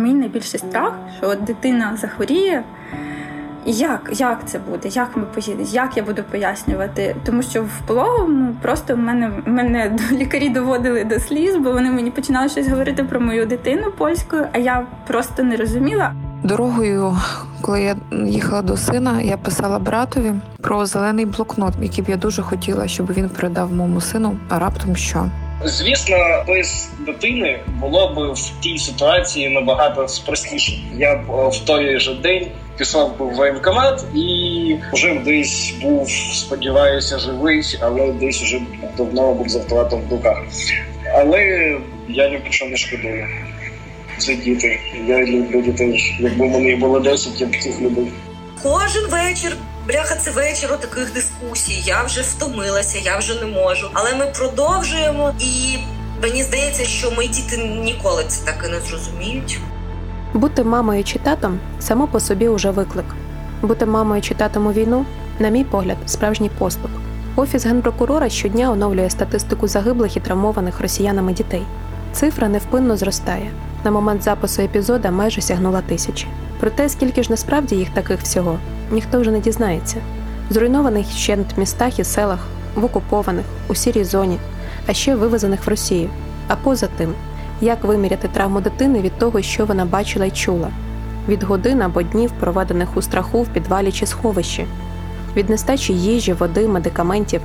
Мій найбільший страх, що дитина захворіє. Як як це буде? Як ми поїдемо? Як я буду пояснювати? Тому що в пологовому просто в мене мене лікарі доводили до сліз, бо вони мені починали щось говорити про мою дитину польською, а я просто не розуміла. Дорогою, коли я їхала до сина, я писала братові про зелений блокнот, який б я дуже хотіла, щоб він передав моєму сину. А раптом що? Звісно, без дитини було б в тій ситуації набагато простіше. Я б в той же день пішов би в воєнкомат і вже десь був, сподіваюся, живий, але десь вже давно був автоматом в руках. Але я ні про що не шкодую. Це діти. Я люблю дітей. Якби мені було 10, я б цих любив. Кожен вечір. Бляха, це вечір таких дискусій. Я вже втомилася, я вже не можу. Але ми продовжуємо, і мені здається, що мої діти ніколи це так і не зрозуміють. Бути мамою чи татом само по собі уже виклик. Бути мамою чи татом у війну, на мій погляд, справжній поступ. Офіс генпрокурора щодня оновлює статистику загиблих і травмованих росіянами дітей. Цифра невпинно зростає. На момент запису епізода майже сягнула тисячі. Проте, скільки ж насправді їх таких всього, ніхто вже не дізнається. Зруйнованих щент містах і селах, в окупованих, у сірій зоні, а ще вивезених в Росію. А поза тим, як виміряти травму дитини від того, що вона бачила й чула, від годин або днів, проведених у страху в підвалі чи сховищі, від нестачі їжі, води, медикаментів,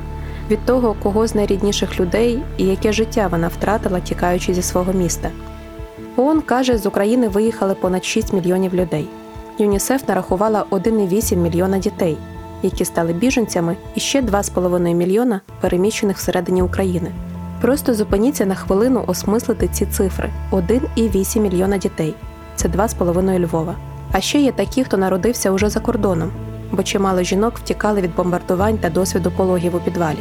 від того, кого з найрідніших людей і яке життя вона втратила, тікаючи зі свого міста. ООН каже, з України виїхали понад 6 мільйонів людей. ЮНІСЕФ нарахувала 1,8 мільйона дітей, які стали біженцями, і ще 2,5 мільйона переміщених всередині України. Просто зупиніться на хвилину осмислити ці цифри: 1,8 мільйона дітей це 2,5 Львова. А ще є такі, хто народився уже за кордоном, бо чимало жінок втікали від бомбардувань та досвіду пологів у підвалі.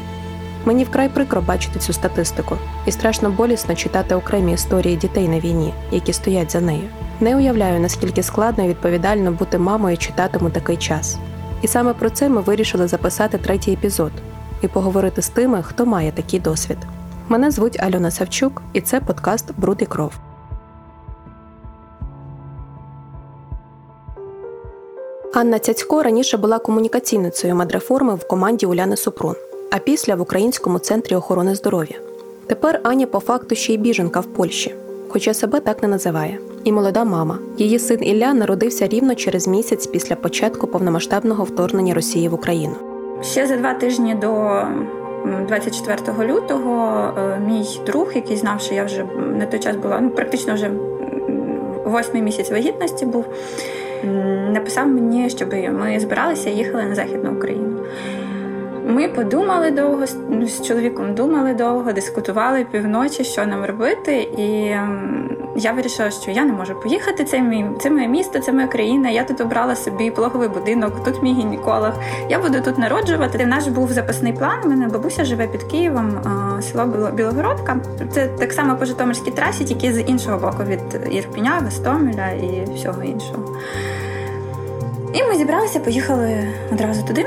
Мені вкрай прикро бачити цю статистику, і страшно болісно читати окремі історії дітей на війні, які стоять за нею. Не уявляю, наскільки складно і відповідально бути мамою читатиму такий час. І саме про це ми вирішили записати третій епізод і поговорити з тими, хто має такий досвід. Мене звуть Альона Савчук, і це подкаст Бруд і кров. Анна Цяцько раніше була комунікаційницею медреформи в команді Уляни Супрун, а після в Українському центрі охорони здоров'я. Тепер Аня по факту ще й біженка в Польщі, хоча себе так не називає. І молода мама. Її син Ілля народився рівно через місяць після початку повномасштабного вторгнення Росії в Україну. Ще за два тижні до 24 лютого е, мій друг, який знав, що я вже на той час була ну, практично вже восьмий місяць вагітності був, написав мені, щоб ми збиралися і їхали на Західну Україну. Ми подумали довго ну, з чоловіком думали довго, дискутували півночі, що нам робити. І ем, я вирішила, що я не можу поїхати. Це мій це моє місто, це моя країна. Я тут обрала собі пологовий будинок, тут мій гінеколог. Я буду тут народжувати. Наш був запасний план. У мене бабуся живе під Києвом, село Білогородка. Це так само по Житомирській трасі, тільки з іншого боку від Ірпіня, Гостомеля і всього іншого. І ми зібралися, поїхали одразу туди.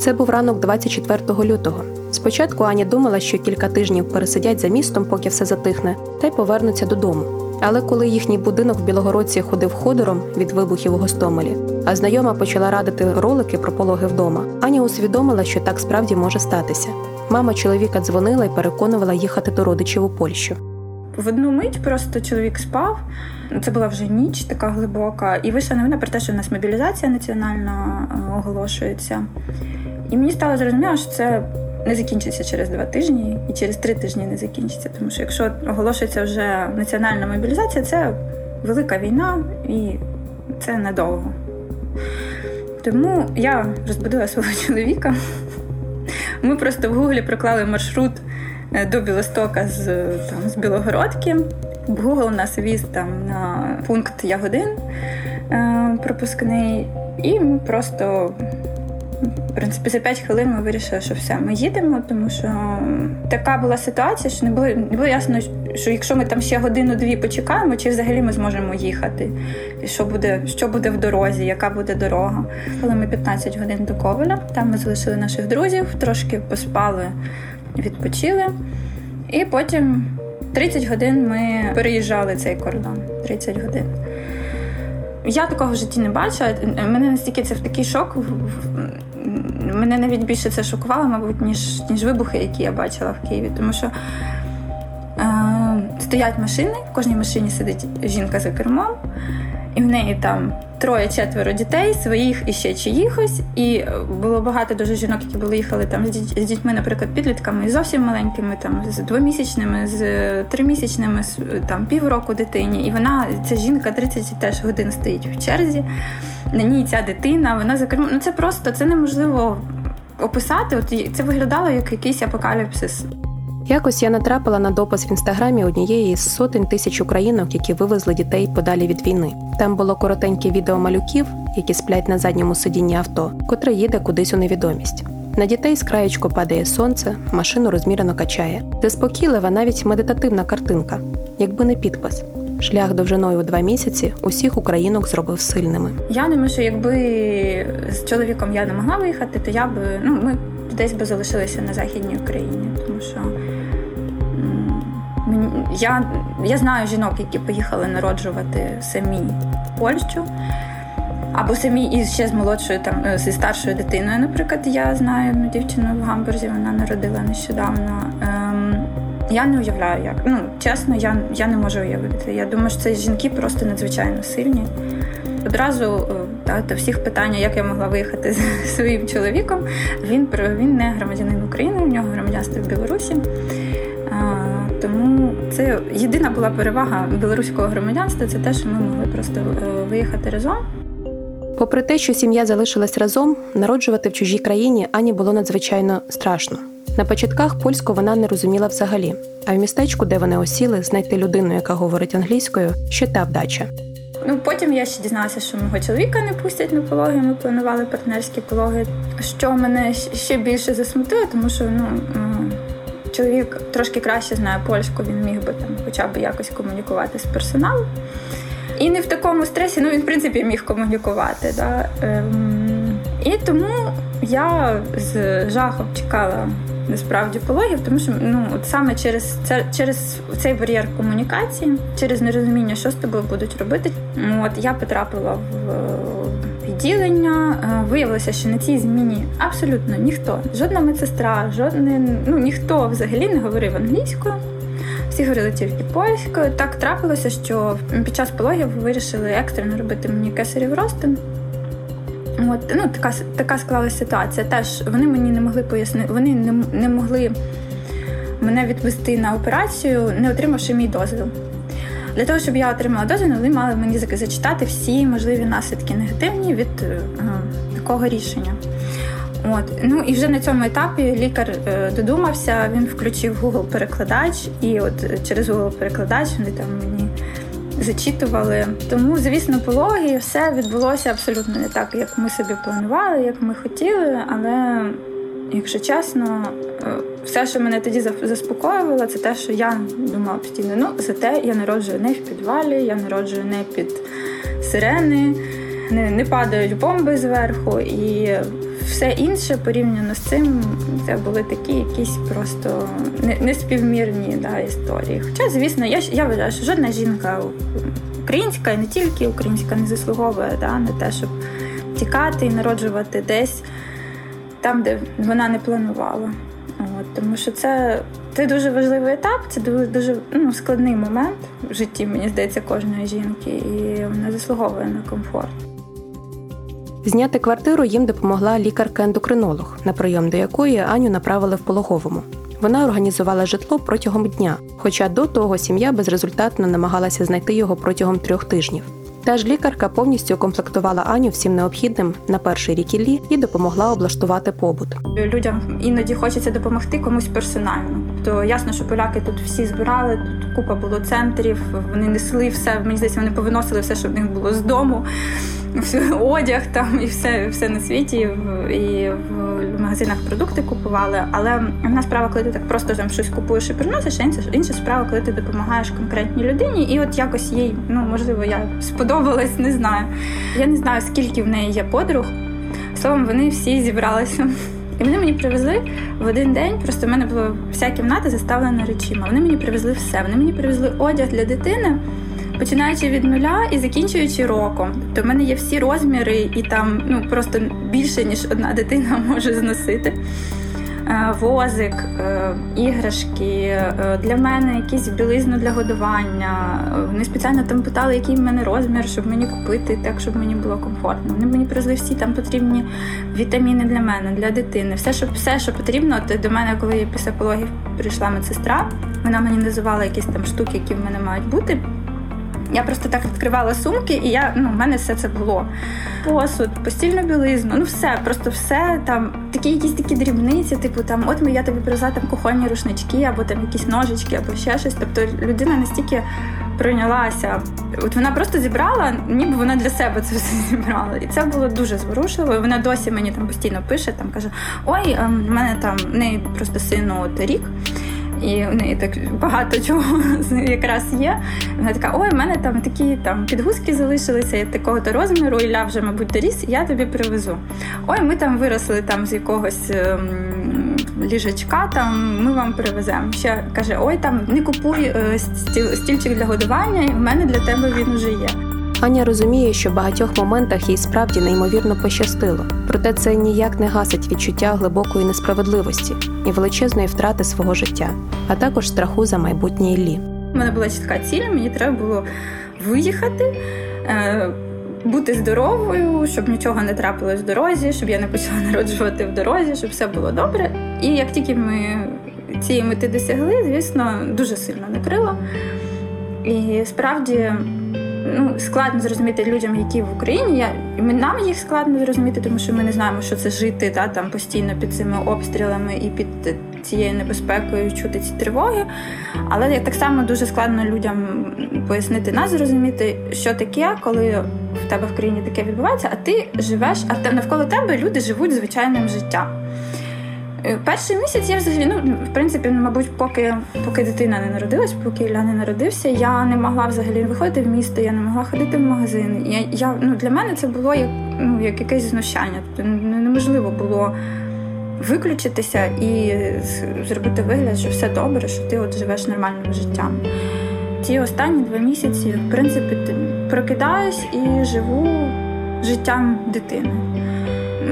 Це був ранок 24 лютого. Спочатку Аня думала, що кілька тижнів пересидять за містом, поки все затихне, та й повернуться додому. Але коли їхній будинок в Білогородці ходив ходором від вибухів у Гостомелі, а знайома почала радити ролики про пологи вдома, Аня усвідомила, що так справді може статися. Мама чоловіка дзвонила і переконувала їхати до родичів у Польщу. В одну мить просто чоловік спав. Це була вже ніч, така глибока, і вийшла новина про те, що в нас мобілізація національна е, оголошується. І мені стало зрозуміло, що це не закінчиться через два тижні і через три тижні не закінчиться. Тому що якщо оголошується вже національна мобілізація, це велика війна і це недовго. Тому я розбудила свого чоловіка. Ми просто в Гуглі проклали маршрут е, до Білостока з там, з Білогородки. Google нас віз там на пункт Ягодин е, пропускний, і ми просто в принципі, за 5 хвилин ми вирішили, що все, ми їдемо, тому що така була ситуація, що не було не було ясно, що якщо ми там ще годину-дві почекаємо, чи взагалі ми зможемо їхати, і що буде що буде в дорозі, яка буде дорога. Коли ми 15 годин до Коваля, там ми залишили наших друзів, трошки поспали, відпочили, і потім 30 годин ми переїжджали цей кордон. 30 годин. Я такого в житті не бачила. Мене настільки це в такий шок. Мене навіть більше це шокувало, мабуть, ніж ніж вибухи, які я бачила в Києві. Тому що е, стоять машини, в кожній машині сидить жінка за кермом, і в неї там троє-четверо дітей, своїх і ще чиїхось. І було багато дуже жінок, які були їхали там з дітьми, наприклад, підлітками, зовсім маленькими, там з двомісячними, з тримісячними, з там півроку дитині. І вона, ця жінка 30 теж годин стоїть в черзі. На ній ця дитина, вона за кермом. Ну це просто це неможливо описати. От це виглядало як якийсь апокаліпсис. Якось я натрапила на допис в інстаграмі однієї з сотень тисяч українок, які вивезли дітей подалі від війни. Там було коротеньке відео малюків, які сплять на задньому сидінні авто, котре їде кудись у невідомість. На дітей з краєчку падає сонце, машину розмірено качає. Заспокійлива навіть медитативна картинка, якби не підпис. Шлях довжиною у два місяці усіх українок зробив сильними. Я думаю, що якби з чоловіком я не могла виїхати, то я би ну ми десь би залишилися на західній Україні, тому що я я знаю жінок, які поїхали народжувати самі Польщу. Або самі із ще з молодшою там е, зі старшою дитиною. Наприклад, я знаю дівчину в Гамбурзі, вона народила нещодавно. Я не уявляю, як. Ну, чесно, я я не можу уявити. Я думаю, що це жінки просто надзвичайно сильні. Одразу е, та, до всіх питання, як я могла виїхати з своїм чоловіком. Він він не громадянин України, у нього громадянство в Білорусі. Тому це єдина була перевага білоруського громадянства це те, що ми могли просто е, виїхати разом. Попри те, що сім'я залишилась разом, народжувати в чужій країні Ані було надзвичайно страшно. На початках польську вона не розуміла взагалі, а в містечку, де вони осіли, знайти людину, яка говорить англійською, ще та вдача. Ну потім я ще дізналася, що мого чоловіка не пустять на пологи. Ми планували партнерські пологи, що мене ще більше засмутило, тому що ну чоловік трошки краще знає польську, він міг би там хоча б якось комунікувати з персоналом. І не в такому стресі, ну він в принципі міг комунікувати. Да? Ем, І тому я з жахом чекала насправді пологів, тому що ну от саме через це через цей бар'єр комунікації, через нерозуміння, що з тобою будуть робити. От я потрапила в відділення. Е, виявилося, що на цій зміні абсолютно ніхто, жодна медсестра, жодний, ну ніхто взагалі не говорив англійською. Всі говорили тільки польською. Так трапилося, що під час пологів вирішили екстрено робити мені кесарів ростин. От, ну, Така така склалася ситуація. Теж вони мені не могли пояснити, вони не, не могли мене відвести на операцію, не отримавши мій дозвіл. Для того, щоб я отримала дозвіл, вони мали мені зачитати всі можливі наслідки негативні від е, такого рішення. От. Ну І вже на цьому етапі лікар е, додумався, він включив Google перекладач, і от через Google перекладач вони там мені зачитували. Тому, звісно, пологи все відбулося абсолютно не так, як ми собі планували, як ми хотіли, але. Якщо чесно, е, все, що мене тоді заспокоювало, це те, що я думала постійно, ну зате я народжую не в підвалі, я народжую не під сирени, не не падають бомби зверху, і все інше порівняно з цим, це були такі якісь просто неспівмірні да, історії. Хоча, звісно, я я вважаю, що жодна жінка українська і не тільки українська не заслуговує да, на те, щоб тікати і народжувати десь там, де вона не планувала. От, Тому що це це дуже важливий етап, це дуже ну, складний момент в житті, мені здається, кожної жінки, і вона заслуговує на комфорт. Зняти квартиру їм допомогла лікарка-ендокринолог, на прийом до якої Аню направили в пологовому. Вона організувала житло протягом дня, хоча до того сім'я безрезультатно намагалася знайти його протягом трьох тижнів. Та ж лікарка повністю комплектувала Аню всім необхідним на перший рік Іллі і допомогла облаштувати побут. Людям іноді хочеться допомогти комусь персонально. То ясно, що поляки тут всі збирали. Тут купа було центрів. Вони несли все. Мені здається, вони повиносили все, що в них було з дому одяг там і все все на світі, і в магазинах продукти купували. Але одна справа, коли ти так просто там щось купуєш і приносиш, а інша, інша справа, коли ти допомагаєш конкретній людині, і от якось їй, ну можливо, я сподобалась, не знаю. Я не знаю, скільки в неї є подруг. Словом, вони всі зібралися І вони мені привезли в один день. Просто в мене була вся кімната заставлена речима. Вони мені привезли все. Вони мені привезли одяг для дитини. Починаючи від нуля і закінчуючи роком, то в мене є всі розміри, і там ну просто більше ніж одна дитина може зносити. Е, возик, е, іграшки, е, для мене якісь білизну для годування. Вони спеціально там питали, який в мене розмір, щоб мені купити, так щоб мені було комфортно. Вони мені привезли всі там потрібні вітаміни для мене, для дитини. Все, що все, що потрібно. От до мене, коли після пологів прийшла медсестра, вона мені називала якісь там штуки, які в мене мають бути. Я просто так відкривала сумки, і я ну в мене все це було. Посуд, постільну білизну, ну все, просто все там, такі якісь такі дрібниці, типу там, от я тобі привезла там кухонні рушнички, або там якісь ножички, або ще щось. Тобто людина настільки прийнялася. От вона просто зібрала, ніби вона для себе це все зібрала. І це було дуже зворушливо. Вона досі мені там постійно пише, там каже: Ой, ем, в мене там в неї просто сину от рік і в неї так багато чого якраз є. Вона така: ой, в мене там такі там підгузки залишилися такого-то розміру, Ілля вже, мабуть, доріс, я тобі привезу. Ой, ми там виросли там з якогось ем, ліжечка, там ми вам привеземо. Ще каже: Ой, там не купуй е, стільчик для годування, і в мене для тебе він уже є. Аня розуміє, що в багатьох моментах їй справді неймовірно пощастило, проте це ніяк не гасить відчуття глибокої несправедливості і величезної втрати свого життя, а також страху за майбутнє Іллі. У мене була чітка ціль, мені треба було виїхати. Е, бути здоровою, щоб нічого не трапилось в дорозі, щоб я не почала народжувати в дорозі, щоб все було добре. І як тільки ми цієї мети досягли, звісно, дуже сильно накрило. І справді ну, складно зрозуміти людям, які в Україні. Я нам їх складно зрозуміти, тому що ми не знаємо, що це жити та там постійно під цими обстрілами і під цією небезпекою чути ці тривоги. Але так само дуже складно людям пояснити нас, зрозуміти, що таке, коли в тебе в країні таке відбувається, а ти живеш, а навколо тебе люди живуть звичайним життям. Е, перший місяць я взагалі, ну в принципі, мабуть, поки поки дитина не народилась, поки Ілля не народився, я не могла взагалі виходити в місто, я не могла ходити в магазин. Я, я ну для мене це було як ну як якесь знущання. Тобто неможливо було виключитися і зробити вигляд, що все добре, що ти от живеш нормальним життям. Ті останні два місяці, в принципі, прокидаюсь і живу життям дитини.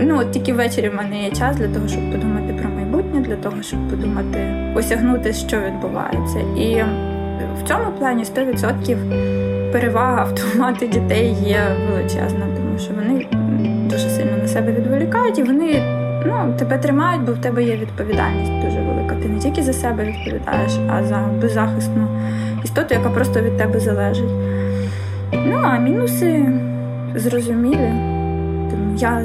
Ну от тільки ввечері в мене є час для того, щоб подумати про майбутнє, для того, щоб подумати, осягнути, що відбувається. І в цьому плані 100% перевага автомати дітей є величезна, тому що вони дуже сильно на себе відволікають і вони ну, тебе тримають, бо в тебе є відповідальність дуже велика. Ти не тільки за себе відповідаєш, а за беззахисну істоту, яка просто від тебе залежить. Ну а мінуси зрозумілі. Я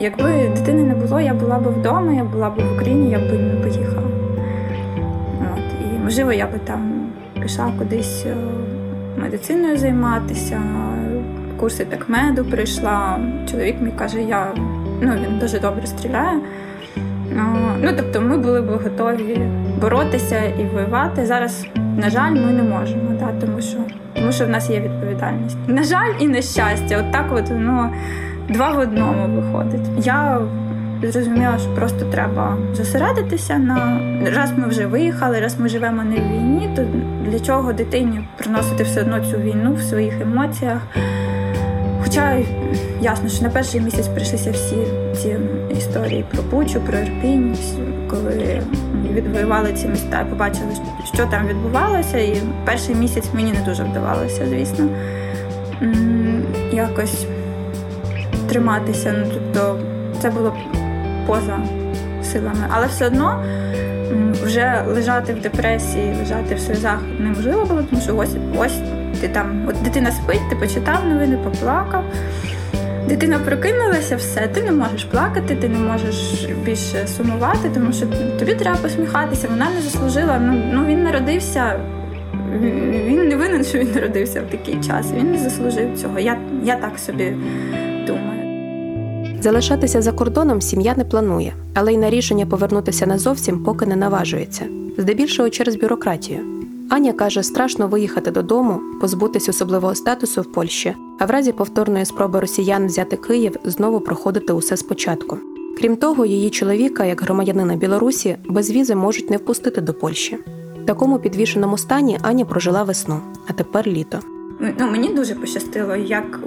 Якби дитини не було, я була б вдома, я була б в Україні, я б не поїхала. От. І можливо, я би там пішла кудись е, медициною займатися, курси так меду прийшла. Чоловік мій каже, я ну, він дуже добре стріляє. Ну, тобто, ми були б готові боротися і воювати. Зараз, на жаль, ми не можемо, да, тому що тому що в нас є відповідальність. На жаль, і нещастя. От так от воно. Ну, два в одному виходить. Я зрозуміла, що просто треба зосередитися на раз ми вже виїхали, раз ми живемо не в війні, то для чого дитині приносити все одно цю війну в своїх емоціях? Хоча ясно, що на перший місяць прийшлися всі ці історії про Бучу, про Ірпінь, коли відвоювали ці міста і побачили, що там відбувалося, і перший місяць мені не дуже вдавалося, звісно. Якось триматися. Ну тобто це було поза силами. Але все одно вже лежати в депресії, лежати в сльозах неможливо було, тому що ось ось ти там, от дитина спить, ти почитав новини, поплакав. Дитина прокинулася, все, ти не можеш плакати, ти не можеш більше сумувати, тому що тобі треба посміхатися. Вона не заслужила. Ну ну він народився. Він не винен, що він народився в такий час. Він не заслужив цього. Я, Я так собі. Залишатися за кордоном сім'я не планує, але й на рішення повернутися назовсім поки не наважується, здебільшого через бюрократію. Аня каже, страшно виїхати додому, позбутись особливого статусу в Польщі, а в разі повторної спроби росіян взяти Київ знову проходити усе спочатку. Крім того, її чоловіка, як громадянина Білорусі, без візи можуть не впустити до Польщі. В такому підвішеному стані Аня прожила весну, а тепер літо. Ну, Мені дуже пощастило, як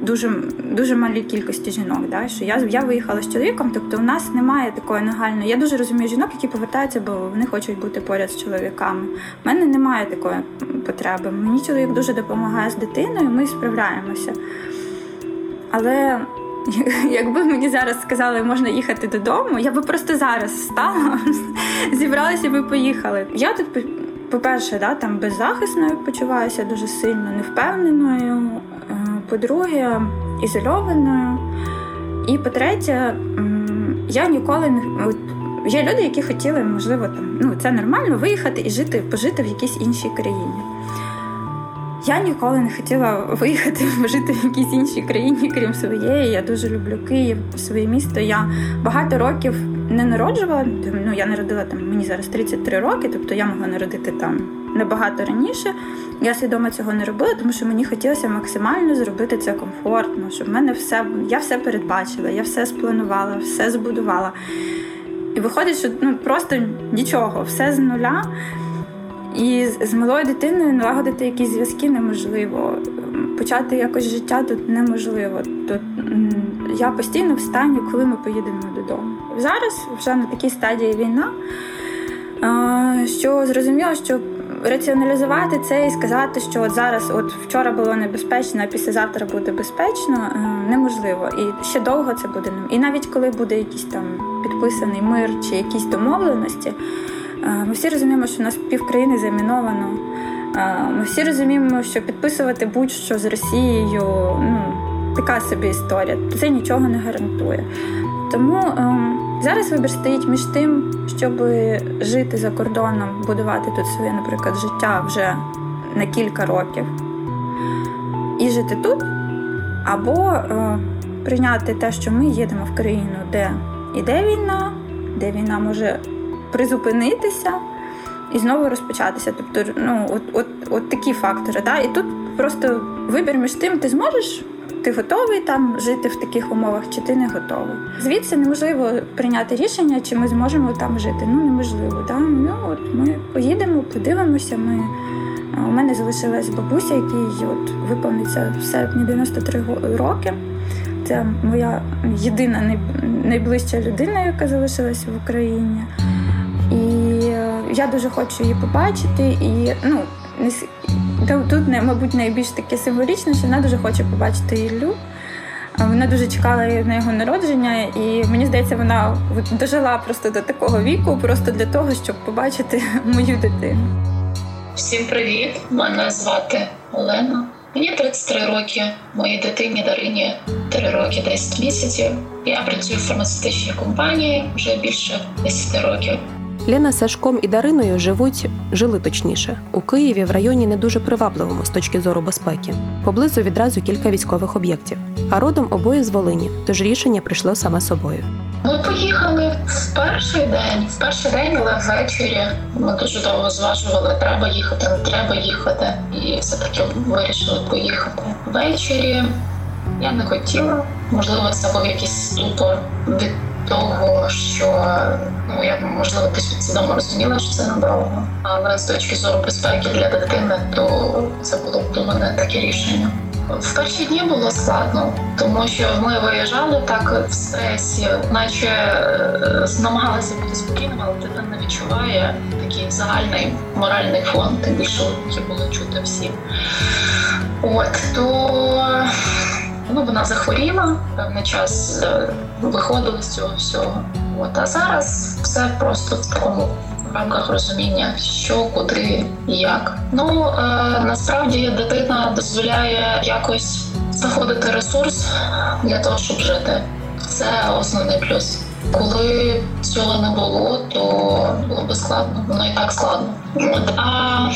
дуже дуже малій кількості жінок. Да? Що Я я виїхала з чоловіком, тобто у нас немає такої нагальної. Я дуже розумію жінок, які повертаються, бо вони хочуть бути поряд з чоловіками. У мене немає такої потреби. Мені чоловік дуже допомагає з дитиною, ми справляємося. Але якби мені зараз сказали, можна їхати додому, я би просто зараз встала, зібралася і поїхали. Я тут, по-перше, да, там беззахисною почуваюся дуже сильно, невпевненою. По-друге, ізольованою. І по-третє, я ніколи не. Є люди, які хотіли, можливо, там ну це нормально виїхати і жити, пожити в якійсь іншій країні. Я ніколи не хотіла виїхати жити в якійсь іншій країні, крім своєї. Я дуже люблю Київ, своє місто. Я багато років не народжувала. Ну я народила там мені зараз 33 роки, тобто я могла народити там набагато раніше. Я свідомо цього не робила, тому що мені хотілося максимально зробити це комфортно, щоб в мене все я все передбачила, я все спланувала, все збудувала. І виходить, що ну просто нічого, все з нуля. І з малою дитиною налагодити якісь зв'язки неможливо. Почати якось життя тут неможливо. Тут я постійно в стані, коли ми поїдемо додому. Зараз вже на такій стадії війна, що зрозуміло, що раціоналізувати це і сказати, що от зараз, от вчора було небезпечно, а післязавтра буде безпечно, е, неможливо. І ще довго це буде. І навіть коли буде якийсь там підписаний мир чи якісь домовленості. Е, ми всі розуміємо, що у нас півкраїни заміновано. Е, ми всі розуміємо, що підписувати будь-що з Росією ну, така собі історія. Це нічого не гарантує. Тому ем, зараз вибір стоїть між тим, щоб жити за кордоном, будувати тут своє, наприклад, життя вже на кілька років і жити тут, або е, прийняти те, що ми їдемо в країну, де іде війна, де війна може призупинитися і знову розпочатися. Тобто, ну, от от, от такі фактори. Да? І тут просто вибір між тим, ти зможеш. Ти готовий там жити в таких умовах, чи ти не готовий? Звідси неможливо прийняти рішення, чи ми зможемо там жити. Ну неможливо. Да? Ну от ми поїдемо, подивимося. Ми у мене залишилась бабуся, якій от виповниться в серпні 93 роки. Це моя єдина найближча людина, яка залишилася в Україні. І е, я дуже хочу її побачити. І ну тут, мабуть, найбільш таке символічне, що вона дуже хоче побачити Іллю. Вона дуже чекала на його народження, і мені здається, вона дожила просто до такого віку, просто для того, щоб побачити мою дитину. Всім привіт! Мене звати Олена. Мені 33 роки. Моїй дитині Дарині 3 роки 10 місяців. Я працюю в фармацевтичній компанії вже більше 10 років. Лена з Сашком і Дариною живуть, жили точніше, у Києві в районі не дуже привабливому з точки зору безпеки. Поблизу відразу кілька військових об'єктів. А родом обоє з Волині, тож рішення прийшло саме собою. Ми поїхали в перший день. В перший день, але ввечері ми дуже довго зважували, треба їхати, не треба їхати, і все таки вирішили поїхати ввечері. Я не хотіла, можливо, це був якийсь ступор від того, що ну я можливо десь підсвідомо розуміла, що це надовго, але з точки зору безпеки для дитини, то це було б до мене таке рішення. В перші дні було складно, тому що ми виїжджали так в стресі, наче е, намагалися бути спокійними, але дитина не відчуває такий загальний моральний фон, тим більше було чути всі. От то Ну, вона захворіла певний час, е, виходили з цього всього. От а зараз все просто в такому в рамках розуміння, що, куди і як. Ну е, насправді дитина дозволяє якось знаходити ресурс для того, щоб жити. Це основний плюс. Коли цього не було, то було би складно. Воно і так складно. От, А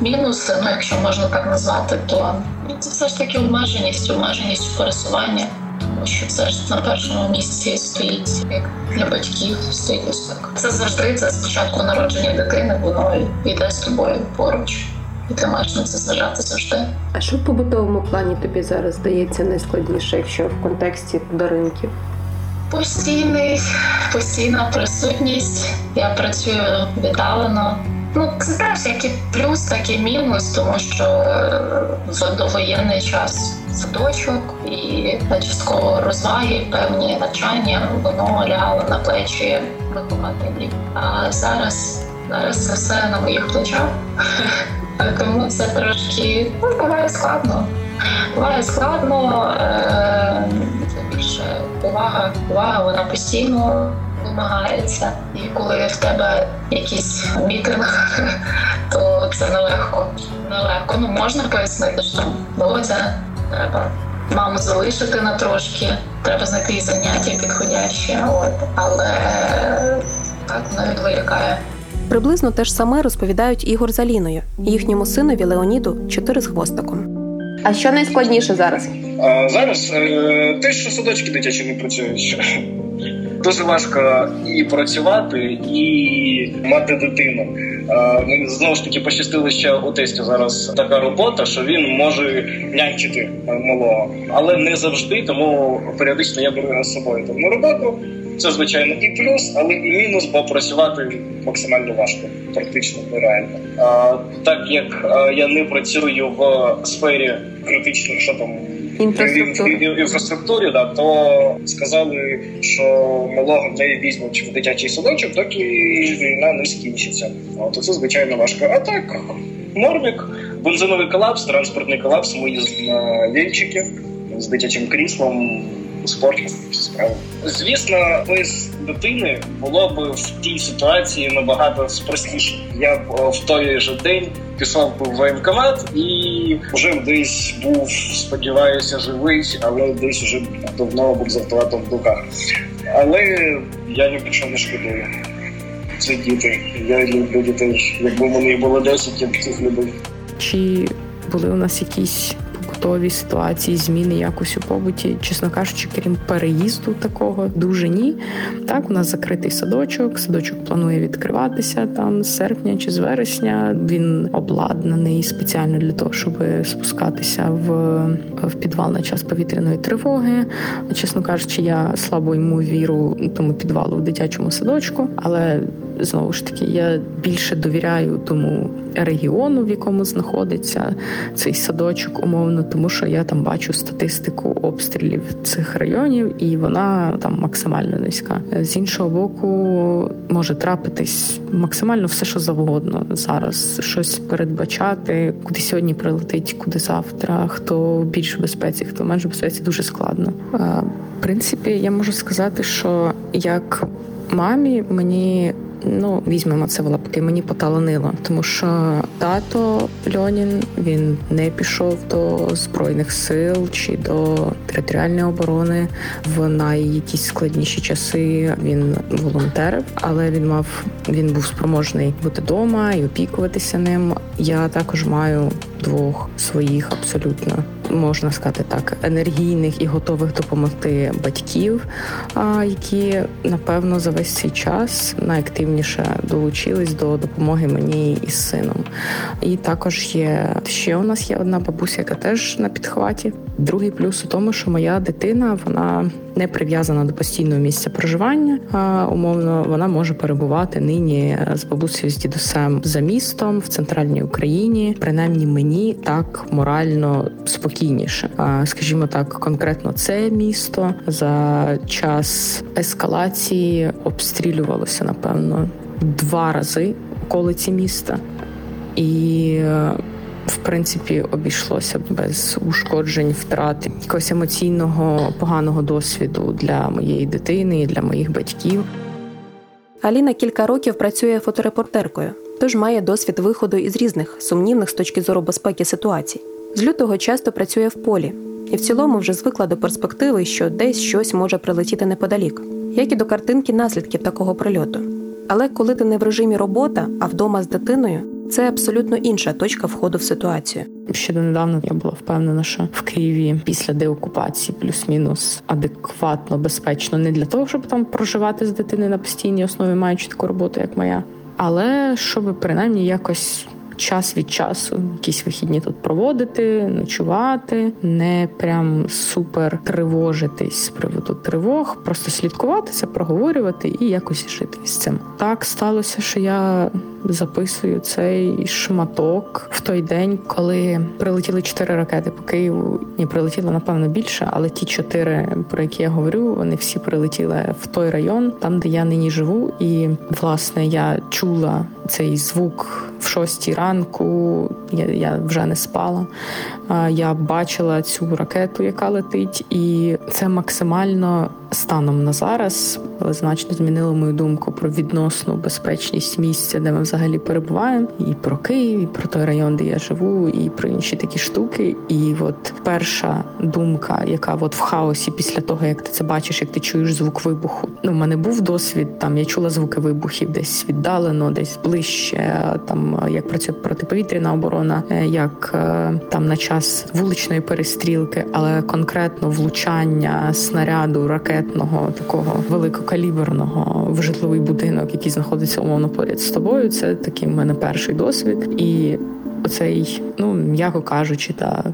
мінуси, ну якщо можна так назвати, то це все ж таки обмеженість, обмеженість пересування, тому що все ж на першому місці стоїть як для батьків, стоїть безпека. Це завжди це спочатку народження дитини, воно йде з тобою поруч. І ти маєш на це зважати завжди. А що в побутовому плані тобі зараз здається найскладніше, якщо в контексті даринків? Постійний, постійна присутність. Я працюю віддалено. Ну, це теж як і плюс, так і мінус, тому що е, в довоєнний час садочок і частково розваги, певні навчання, воно лягало на плечі вихователів. А зараз, зараз це все на моїх плечах. Тому це трошки ну, буває складно. Буває складно, е, більше увага, увага, вона постійно вимагається. І коли в тебе якийсь мітинг, то це нелегко. Нелегко. Ну можна пояснити, що Володя, треба маму залишити на трошки, треба знайти заняття підходящі, от але так вона відволікає. Приблизно те ж саме розповідають Ігор з Аліною, їхньому синові Леоніду, чотири з хвостиком. А що найскладніше зараз? А зараз е, те, що садочки дитячі не працюють. Дуже важко і працювати, і мати дитину. Мені знову ж таки пощастило ще у тесті зараз така робота, що він може нянчити малого, але не завжди, тому періодично я беру його з собою там на роботу. Це звичайно і плюс, але і мінус, бо працювати максимально важко, практично нереально. А, так як я не працюю в сфері критичних, що там Інфраструктури. ін- ін- інфраструктурі, да, то сказали, що малого не візьмуть в дитячий садочок, доки війна не скінчиться. От це звичайно важко. А так, нормік, бензиновий колапс, транспортний колапс. Ми їздимо на вільчики з дитячим кріслом. Спорт всі справи. Звісно, без дитини було б в тій ситуації набагато простіше. Я б в той же день пішов би в воєнкомат і вже десь був, сподіваюся, живий, але десь вже давно був з в руках. Але я ні про що не шкодую. Це діти. Я люблю дітей. Якби мені було 10, я б цих любив. Чи були у нас якісь побутові ситуації, зміни якось у побуті, чесно кажучи, крім переїзду такого, дуже ні. Так, у нас закритий садочок. Садочок планує відкриватися там з серпня чи з вересня. Він обладнаний спеціально для того, щоб спускатися в, в підвал на час повітряної тривоги. Чесно кажучи, я слабо йому віру тому підвалу в дитячому садочку, але знову ж таки я більше довіряю тому регіону, в якому знаходиться цей садочок, умовно, тому що я там бачу статистику обстрілів цих районів, і вона там максимально низька. З іншого боку, може трапитись максимально все, що завгодно зараз. Щось передбачати, куди сьогодні прилетить, куди завтра, хто в безпеці, хто в менш безпеці, дуже складно. Е, В принципі, я можу сказати, що як мамі мені. Ну, візьмемо це в лапки, мені поталанило, тому що тато Льонін він не пішов до збройних сил чи до територіальної оборони в найякісь складніші часи. Він волонтерив, але він мав він був спроможний бути вдома і опікуватися ним. Я також маю двох своїх абсолютно можна сказати так, енергійних і готових допомогти батьків, які напевно за весь цей час найактивніше долучились до допомоги мені із сином. І також є ще у нас є одна бабуся, яка теж на підхваті. Другий плюс у тому, що моя дитина вона не прив'язана до постійного місця проживання. А умовно вона може перебувати нині з бабусею з дідусем за містом в центральній Україні. Принаймні мені так морально спокійніше. Скажімо так, конкретно це місто за час ескалації обстрілювалося напевно два рази околиці міста і. В принципі, обійшлося без ушкоджень, втрат якогось емоційного поганого досвіду для моєї дитини і для моїх батьків. Аліна кілька років працює фоторепортеркою, тож має досвід виходу із різних сумнівних з точки зору безпеки ситуацій. З лютого часто працює в полі, і в цілому вже звикла до перспективи, що десь щось може прилетіти неподалік, як і до картинки наслідків такого прильоту. Але коли ти не в режимі робота, а вдома з дитиною, це абсолютно інша точка входу в ситуацію. Ще донедавна я була впевнена, що в Києві після деокупації плюс-мінус адекватно, безпечно, не для того, щоб там проживати з дитиною на постійній основі, маючи таку роботу, як моя, але щоб принаймні якось час від часу якісь вихідні тут проводити, ночувати, не прям супер тривожитись з приводу тривог, просто слідкувати це, проговорювати і якось жити з цим. Так сталося, що я записую цей шматок в той день, коли прилетіли чотири ракети по Києву. Ні, прилетіло напевно більше, але ті чотири, про які я говорю, вони всі прилетіли в той район, там де я нині живу. І власне я чула цей звук в шостій ранку. Я, я вже не спала. Я бачила цю ракету, яка летить, і це максимально станом на зараз значно змінило мою думку про відносну безпечність місця, де ми взагалі перебуваємо, і про Київ, і про той район, де я живу, і про інші такі штуки. І от перша думка, яка от в хаосі після того, як ти це бачиш, як ти чуєш звук вибуху. Ну, в мене був досвід. Там я чула звуки вибухів, десь віддалено, десь ближче. Там як працює протиповітряна оборона, е, як е, там на час вуличної перестрілки, але конкретно влучання снаряду ракетного такого великокаліберного в житловий будинок, який знаходиться умовно поряд з тобою. Це такий в мене перший досвід, і оцей, ну м'яко кажучи, та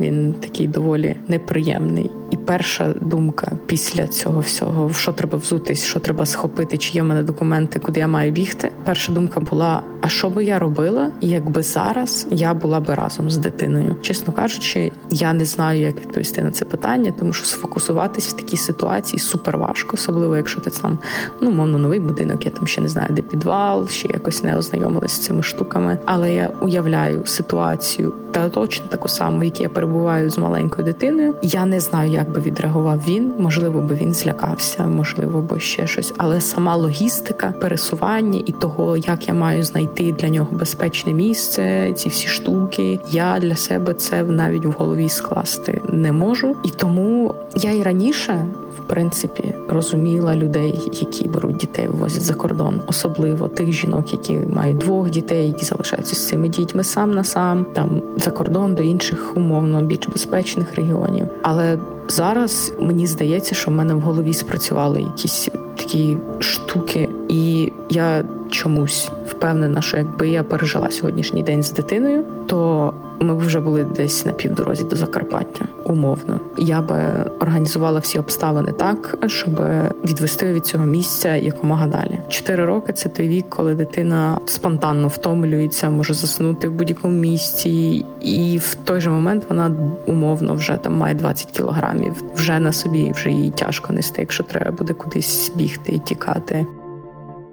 він такий доволі неприємний. Перша думка після цього всього, в що треба взутись, що треба схопити, чи є в мене документи, куди я маю бігти. Перша думка була: а що би я робила, якби зараз я була би разом з дитиною? Чесно кажучи, я не знаю, як відповісти на це питання, тому що сфокусуватись в такій ситуації супер важко, особливо якщо ти там ну мовно новий будинок. Я там ще не знаю, де підвал, ще якось не ознайомилась з цими штуками. Але я уявляю ситуацію та точно таку саму, в якій я перебуваю з маленькою дитиною. Я не знаю, як би відреагував він. Можливо, би він злякався, можливо, би ще щось. Але сама логістика, пересування і того, як я маю знайти для нього безпечне місце, ці всі штуки, я для себе це навіть в голові скласти не можу. І тому я і раніше в принципі розуміла людей, які беруть дітей, вивозять за кордон, особливо тих жінок, які мають двох дітей, які залишаються з цими дітьми сам на сам, там за кордон до інших умовно більш безпечних регіонів. Але зараз мені здається, що в мене в голові спрацювали якісь такі штуки, і я чомусь впевнена, що якби я пережила сьогоднішній день з дитиною, то ми б вже були десь на півдорозі до Закарпаття. Умовно, я би організувала всі обставини так, щоб відвести від цього місця якомога далі. Чотири роки це той вік, коли дитина спонтанно втомлюється, може заснути в будь-якому місці, і в той же момент вона умовно вже там має 20 кілограмів, вже на собі вже їй тяжко нести, якщо треба буде кудись бігти і тікати.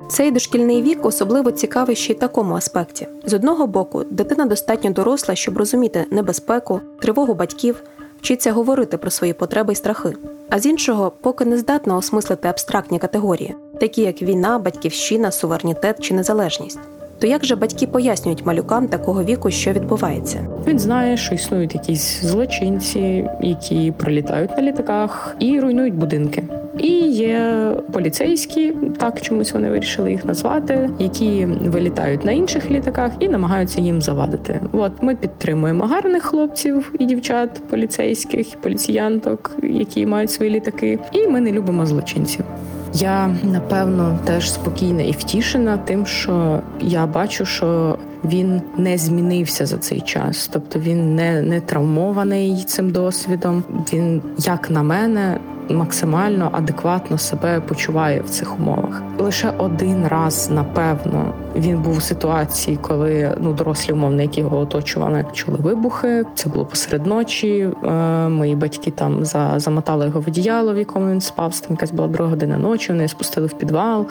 Цей дошкільний вік особливо цікавий ще й такому аспекті: з одного боку, дитина достатньо доросла, щоб розуміти небезпеку, тривогу батьків, вчиться говорити про свої потреби й страхи. А з іншого, поки не здатна осмислити абстрактні категорії, такі як війна, батьківщина, суверенітет чи незалежність. То як же батьки пояснюють малюкам такого віку, що відбувається? Він знає, що існують якісь злочинці, які прилітають на літаках і руйнують будинки. І є поліцейські, так чомусь вони вирішили їх назвати, які вилітають на інших літаках і намагаються їм завадити. От ми підтримуємо гарних хлопців і дівчат, поліцейських, поліціянток, які мають свої літаки, і ми не любимо злочинців. Я напевно теж спокійна і втішена тим, що я бачу, що він не змінився за цей час, тобто він не, не травмований цим досвідом. Він, як на мене, максимально адекватно себе почуває в цих умовах. Лише один раз, напевно, він був у ситуації, коли ну дорослі умовно, які його оточували, чули вибухи. Це було посеред ночі. Е, мої батьки там за замотали його в одіяло, в якому він спав. Там якась була друга година ночі. Вони спустили в підвал,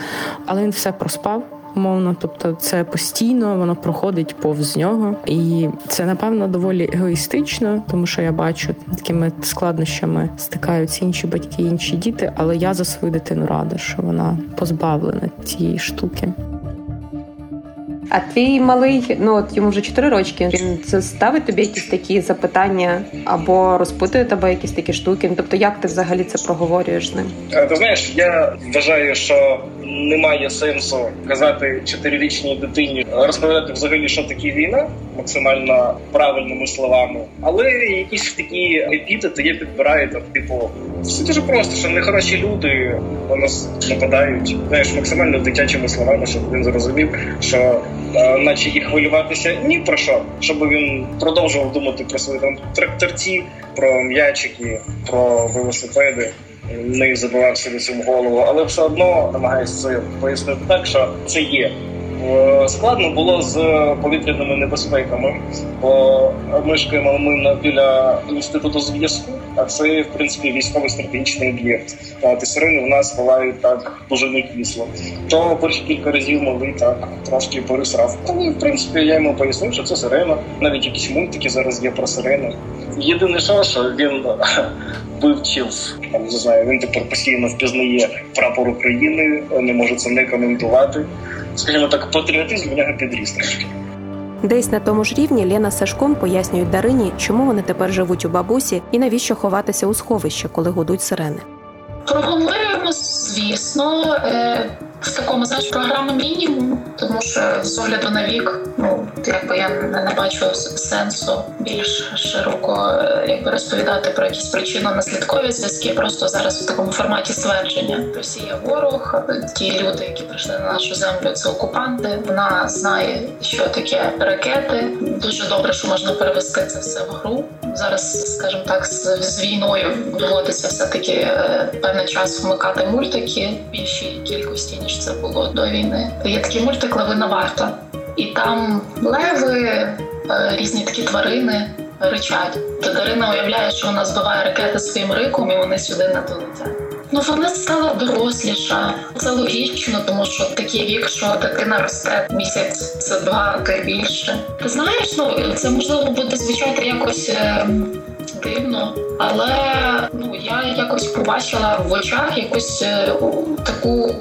але він все проспав умовно, тобто це постійно воно проходить повз нього, і це напевно доволі егоїстично, тому що я бачу такими складнощами стикаються інші батьки, інші діти. Але я за свою дитину рада, що вона позбавлена цієї штуки. А твій малий, ну от йому вже 4 рочки. Він це ставить тобі якісь такі запитання або розпитує тебе якісь такі штуки. Ну, тобто, як ти взагалі це проговорюєш з ним? Ти знаєш, я вважаю, що немає сенсу казати чотирирічній дитині, розповідати взагалі, що таке війна, максимально правильними словами, але якісь такі епітети є підбирають там, типу, все дуже просто, що нехороші люди на нас нападають, знаєш, максимально дитячими словами, щоб він зрозумів, що е, наче і хвилюватися ні про що, щоб він продовжував думати про свої там тракторці, про м'ячики, про велосипеди не забивав собі цю голову, але все одно намагаюся пояснити так, що це є. Е, складно було з повітряними небезпеками, бо мешкаємо ми біля інституту зв'язку, а це в принципі військовий стратегічний об'єкт. Та сирени в нас бувають так дуже не кисло. То перші кілька разів могли так трошки пересрав. Тому в принципі я йому пояснив, що це сирена. Навіть якісь мультики зараз є про сирену. Єдине, що що він вивчив там не знаю. Він тепер постійно впізнає прапор України, не може це не коментувати скажімо так, патріотизм в нього підріс трошки. Десь на тому ж рівні Лена з Сашком пояснюють Дарині, чому вони тепер живуть у бабусі і навіщо ховатися у сховище, коли гудуть сирени. Проговорюємо, звісно, е, в такому знаєш, програми мінімум, тому що з огляду на вік, ну якби я не бачу сенсу більш широко е, якби розповідати про якісь причинно-наслідкові зв'язки. Просто зараз в такому форматі ствердження Росія ворог, ті люди, які прийшли на нашу землю, це окупанти. Вона знає, що таке ракети. Дуже добре, що можна перевести це все в гру. Зараз, скажімо так, з, з війною доводиться все таки е, певний час вмикати мультики більшій кількості ніж це було до війни. Є такий мультик Левина варта, і там леви, е, різні такі тварини ричать. То Дарина уявляє, що вона збиває ракети своїм риком, і вони сюди не долетять. Ну вона стала доросліша. Це логічно, тому що такий вік, що дитина росте місяць, це два та більше. Ти знаєш, ну це можливо буде звучати якось е, дивно, але ну я якось побачила в очах якусь е, таку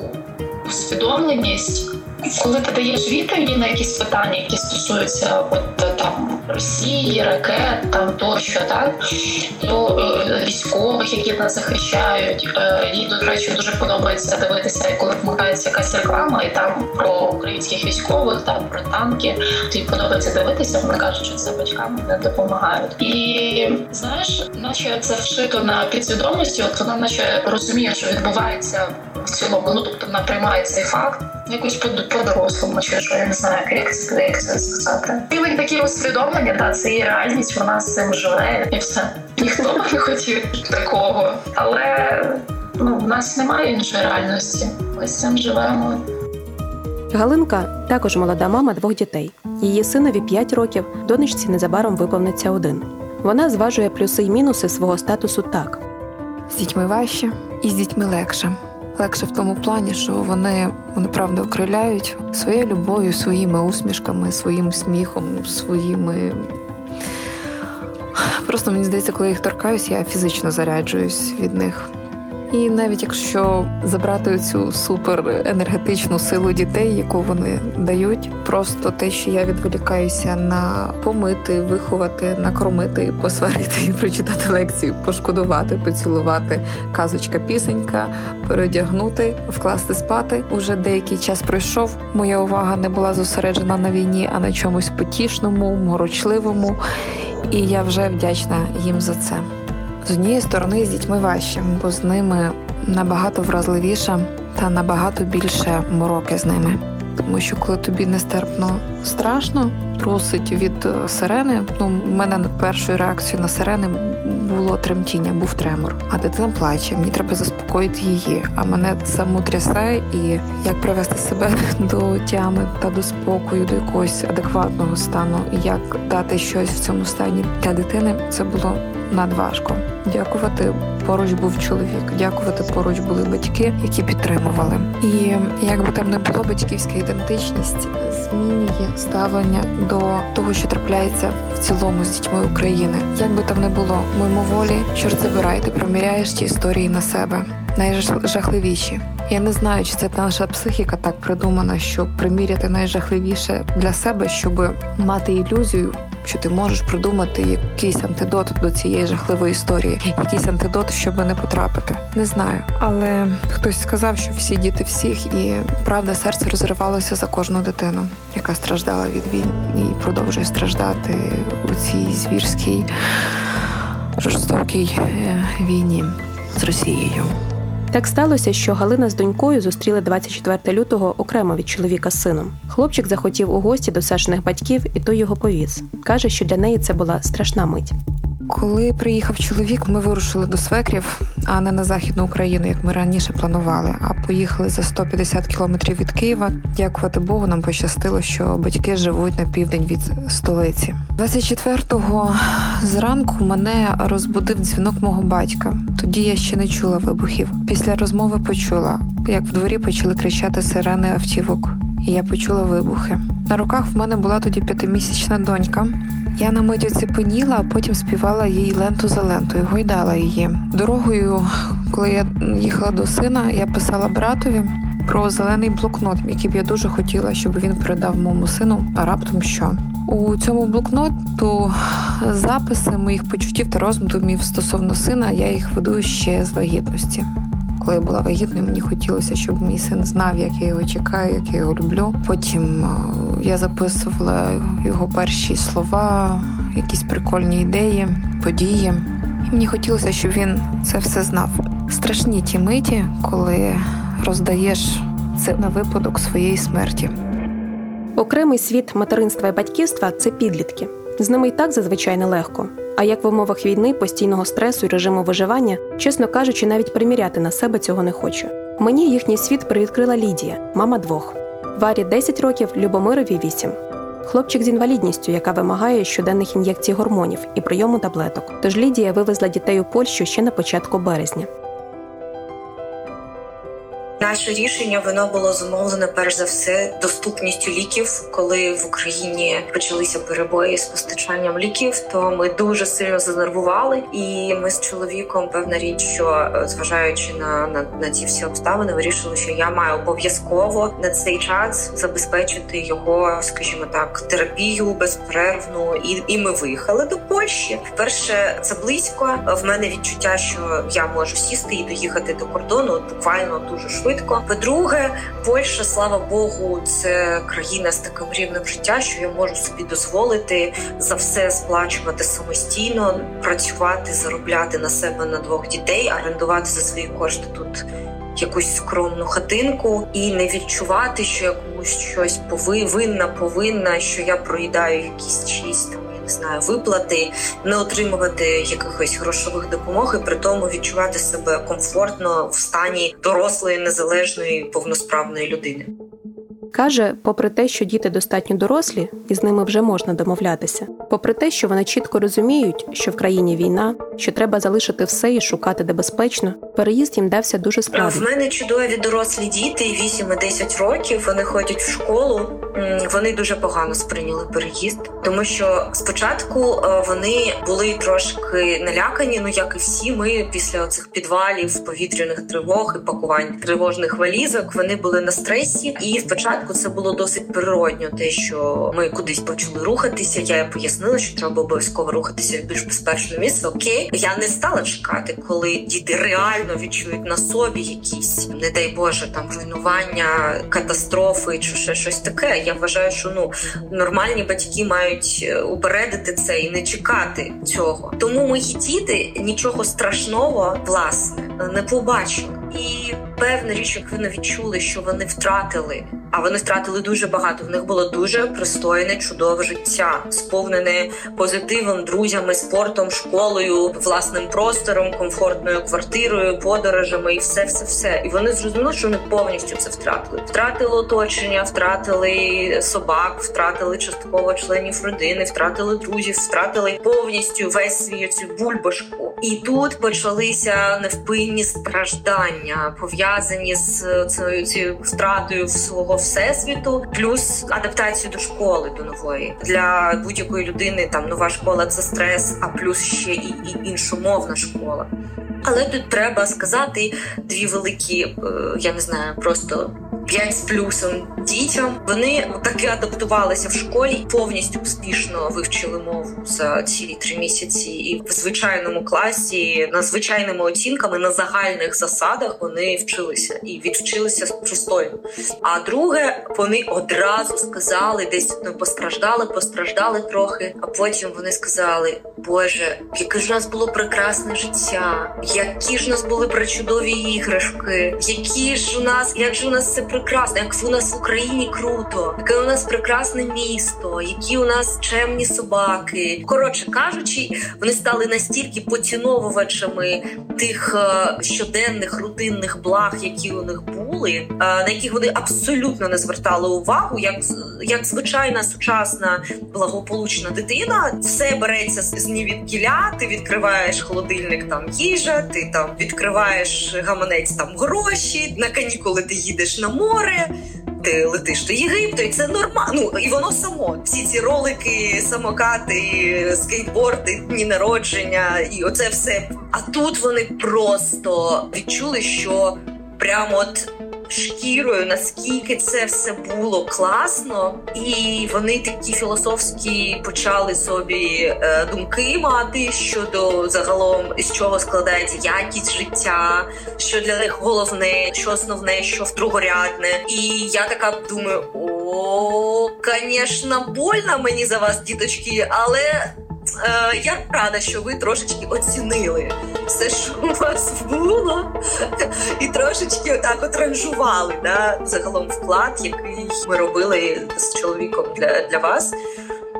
усвідомленість. Коли ти даєш відповіді на якісь питання, які стосуються от там Росії, ракет там тощо, так то е, військових, які нас захищають, е, їй до речі дуже подобається дивитися, коли вмикається якась реклама, і там про українських військових, там про танки. Тобі подобається дивитися. Вони кажуть, що це батькам не допомагають. І знаєш, наче це вшито на підсвідомості. От вона наче розуміє, що відбувається в цілому. Ну тобто вона приймає цей факт якось по-дорослому, чи що я не знаю, як це як це сказати. Рівень такі усвідомлення, та це є реальність, вона з цим живе і все. Ніхто б не хотів такого, але ну в нас немає іншої реальності. Ми з цим живемо. Галинка також молода мама двох дітей. Її синові 5 років, донечці незабаром виповниться один. Вона зважує плюси й мінуси свого статусу так: з дітьми важче і з дітьми легше легше в тому плані, що вони вони правда окриляють своєю любов'ю, своїми усмішками, своїм сміхом, своїми. Просто мені здається, коли їх торкаюсь, я фізично заряджуюсь від них. І навіть якщо забрати цю супер енергетичну силу дітей, яку вони дають, просто те, що я відволікаюся на помити, виховати, накормити, посварити прочитати лекцію, пошкодувати, поцілувати, казочка, пісенька, переодягнути, вкласти спати. Уже деякий час пройшов. Моя увага не була зосереджена на війні, а на чомусь потішному, морочливому. І я вже вдячна їм за це. З однієї сторони з дітьми важче, бо з ними набагато вразливіше та набагато більше мороки з ними. Тому що коли тобі нестерпно страшно, трусить від е, сирени. Ну, в мене першою реакцією на сирени було тремтіння, був тремор. А дитина плаче, мені треба заспокоїти її. А мене саму трясе, і як привести себе до тями та до спокою, до якогось адекватного стану, і як дати щось в цьому стані для дитини, це було надважко. Дякувати поруч був чоловік, дякувати поруч були батьки, які підтримували. І як би там не було, батьківська ідентичність змінює ставлення до того, що трапляється в цілому з дітьми України. Як би там не було, мимоволі, чорт забирай, ти проміряєш ті історії на себе. Найжахливіші. Я не знаю, чи це наша психіка так придумана, щоб приміряти найжахливіше для себе, щоб мати ілюзію що ти можеш придумати якийсь антидот до цієї жахливої історії, якийсь антидот, щоб не потрапити. Не знаю, але хтось сказав, що всі діти всіх, і правда, серце розривалося за кожну дитину, яка страждала від війни і продовжує страждати у цій звірській жорстокій е, війні з Росією. Так сталося, що Галина з донькою зустріли 24 лютого окремо від чоловіка з сином. Хлопчик захотів у гості до Сашиних батьків, і той його повіз. каже, що для неї це була страшна мить. Коли приїхав чоловік, ми вирушили до свекрів, а не на західну Україну, як ми раніше планували. А поїхали за 150 кілометрів від Києва. Дякувати Богу, нам пощастило, що батьки живуть на південь від столиці. 24-го зранку мене розбудив дзвінок мого батька. Тоді я ще не чула вибухів. Після розмови почула, як в дворі почали кричати сирени автівок, і я почула вибухи. На руках в мене була тоді п'ятимісячна донька. Я на мить оцепеніла, а потім співала їй ленту за лентою, гойдала її. Дорогою, коли я їхала до сина, я писала братові про зелений блокнот, який б я дуже хотіла, щоб він передав моєму сину, а раптом що. У цьому блокноту записи моїх почуттів та роздумів стосовно сина, я їх веду ще з вагітності. Коли я була вагітною, мені хотілося, щоб мій син знав, як я його чекаю, як я його люблю. Потім я записувала його перші слова, якісь прикольні ідеї, події. І мені хотілося, щоб він це все знав. Страшні ті миті, коли роздаєш це на випадок своєї смерті. Окремий світ материнства і батьківства це підлітки. З ними і так зазвичай нелегко. А як в умовах війни, постійного стресу і режиму виживання, чесно кажучи, навіть приміряти на себе цього не хочу. Мені їхній світ привідкрила Лідія, мама двох. Варі 10 років, Любомирові 8. Хлопчик з інвалідністю, яка вимагає щоденних ін'єкцій гормонів і прийому таблеток. Тож Лідія вивезла дітей у Польщу ще на початку березня. Наше рішення воно було зумовлене перш за все доступністю ліків. Коли в Україні почалися перебої з постачанням ліків, то ми дуже сильно занервували. І ми з чоловіком, певна річ, що е, зважаючи на на, на ці всі обставини, вирішили, що я маю обов'язково на цей час забезпечити його, скажімо так, терапію безперервну. І і ми виїхали до Польщі. Перше це близько. В мене відчуття, що я можу сісти і доїхати до кордону буквально дуже швидко швидко. По-друге, Польща, слава Богу, це країна з таким рівнем життя, що я можу собі дозволити за все сплачувати самостійно, працювати, заробляти на себе на двох дітей, орендувати за свої кошти тут. Якусь скромну хатинку і не відчувати, що я комусь щось повинна, повинна, що я проїдаю якісь чиїсь там не знаю, виплати, не отримувати якихось грошових допомог і при тому відчувати себе комфортно в стані дорослої, незалежної повносправної людини. Каже, попри те, що діти достатньо дорослі, і з ними вже можна домовлятися, попри те, що вони чітко розуміють, що в країні війна, що треба залишити все і шукати де безпечно, переїзд їм дався дуже складно. В мене чудові дорослі діти, 8 і 10 років. Вони ходять в школу. Вони дуже погано сприйняли переїзд, тому що спочатку е, вони були трошки налякані. Ну як і всі, ми після цих підвалів, повітряних тривог і пакувань тривожних валізок. Вони були на стресі, і спочатку спочатку це було досить природньо, те, що ми кудись почали рухатися. Я пояснила, що треба обов'язково рухатися в більш безпечне місце. Окей, я не стала чекати, коли діти реально відчують на собі якісь, не дай Боже, там руйнування, катастрофи чи ще щось таке. Я вважаю, що ну нормальні батьки мають е, упередити це і не чекати цього. Тому мої діти нічого страшного власне не побачили. І певна річ, як вони відчули, що вони втратили а вони втратили дуже багато. В них було дуже пристойне, чудове життя, сповнене позитивом, друзями, спортом, школою, власним простором, комфортною квартирою, подорожами і все, все, все. І вони зрозуміли, що вони повністю це втратили. Втратили оточення, втратили собак, втратили частково членів родини, втратили друзів, втратили повністю весь свій цю бульбашку. І тут почалися невпинні страждання, пов'язані з цією цією втратою свого всесвіту, плюс адаптацію до школи до нової для будь-якої людини. Там нова школа це стрес, а плюс ще і, і іншомовна школа. Але тут треба сказати дві великі, е, я не знаю, просто 5 з плюсом дітям. Вони таки адаптувалися в школі, повністю успішно вивчили мову за ці три місяці, і в звичайному класі на звичайними оцінками на загальних засадах вони вчилися і відвчилися пристойно. А друге, вони одразу сказали, десь ну, постраждали, постраждали трохи. А потім вони сказали: Боже, яке ж у нас було прекрасне життя, які ж у нас були причудові іграшки, які ж у нас, як же у нас все прекрасно, як у нас в Україні круто, яке у нас прекрасне місто, які у нас чемні собаки. Коротше кажучи, вони стали настільки поціновувачами тих е, щоденних рутинних благ, які у них були, е, на яких вони абсолютно не звертали увагу, як як звичайна сучасна благополучна дитина, все береться з нівідкіля, Ти відкриваєш холодильник, там їжа, ти там відкриваєш гаманець там гроші. На канікули ти їдеш на море. Ти летиш до Єгипту, і це нормально. Ну, і воно само. Всі ці ролики, самокати, скейтборди, дні народження, і оце все. А тут вони просто відчули, що прямо от шкірою, наскільки це все було класно, і вони такі філософські почали собі е, думки мати щодо загалом з чого складається якість життя, що для них головне, що основне, що вдругорядне. І я така думаю: о, звісно, больно мені за вас, діточки, але. Е, я рада, що ви трошечки оцінили все, що у вас було, і трошечки отак от ранжували да, загалом вклад, який ми робили з чоловіком для, для вас.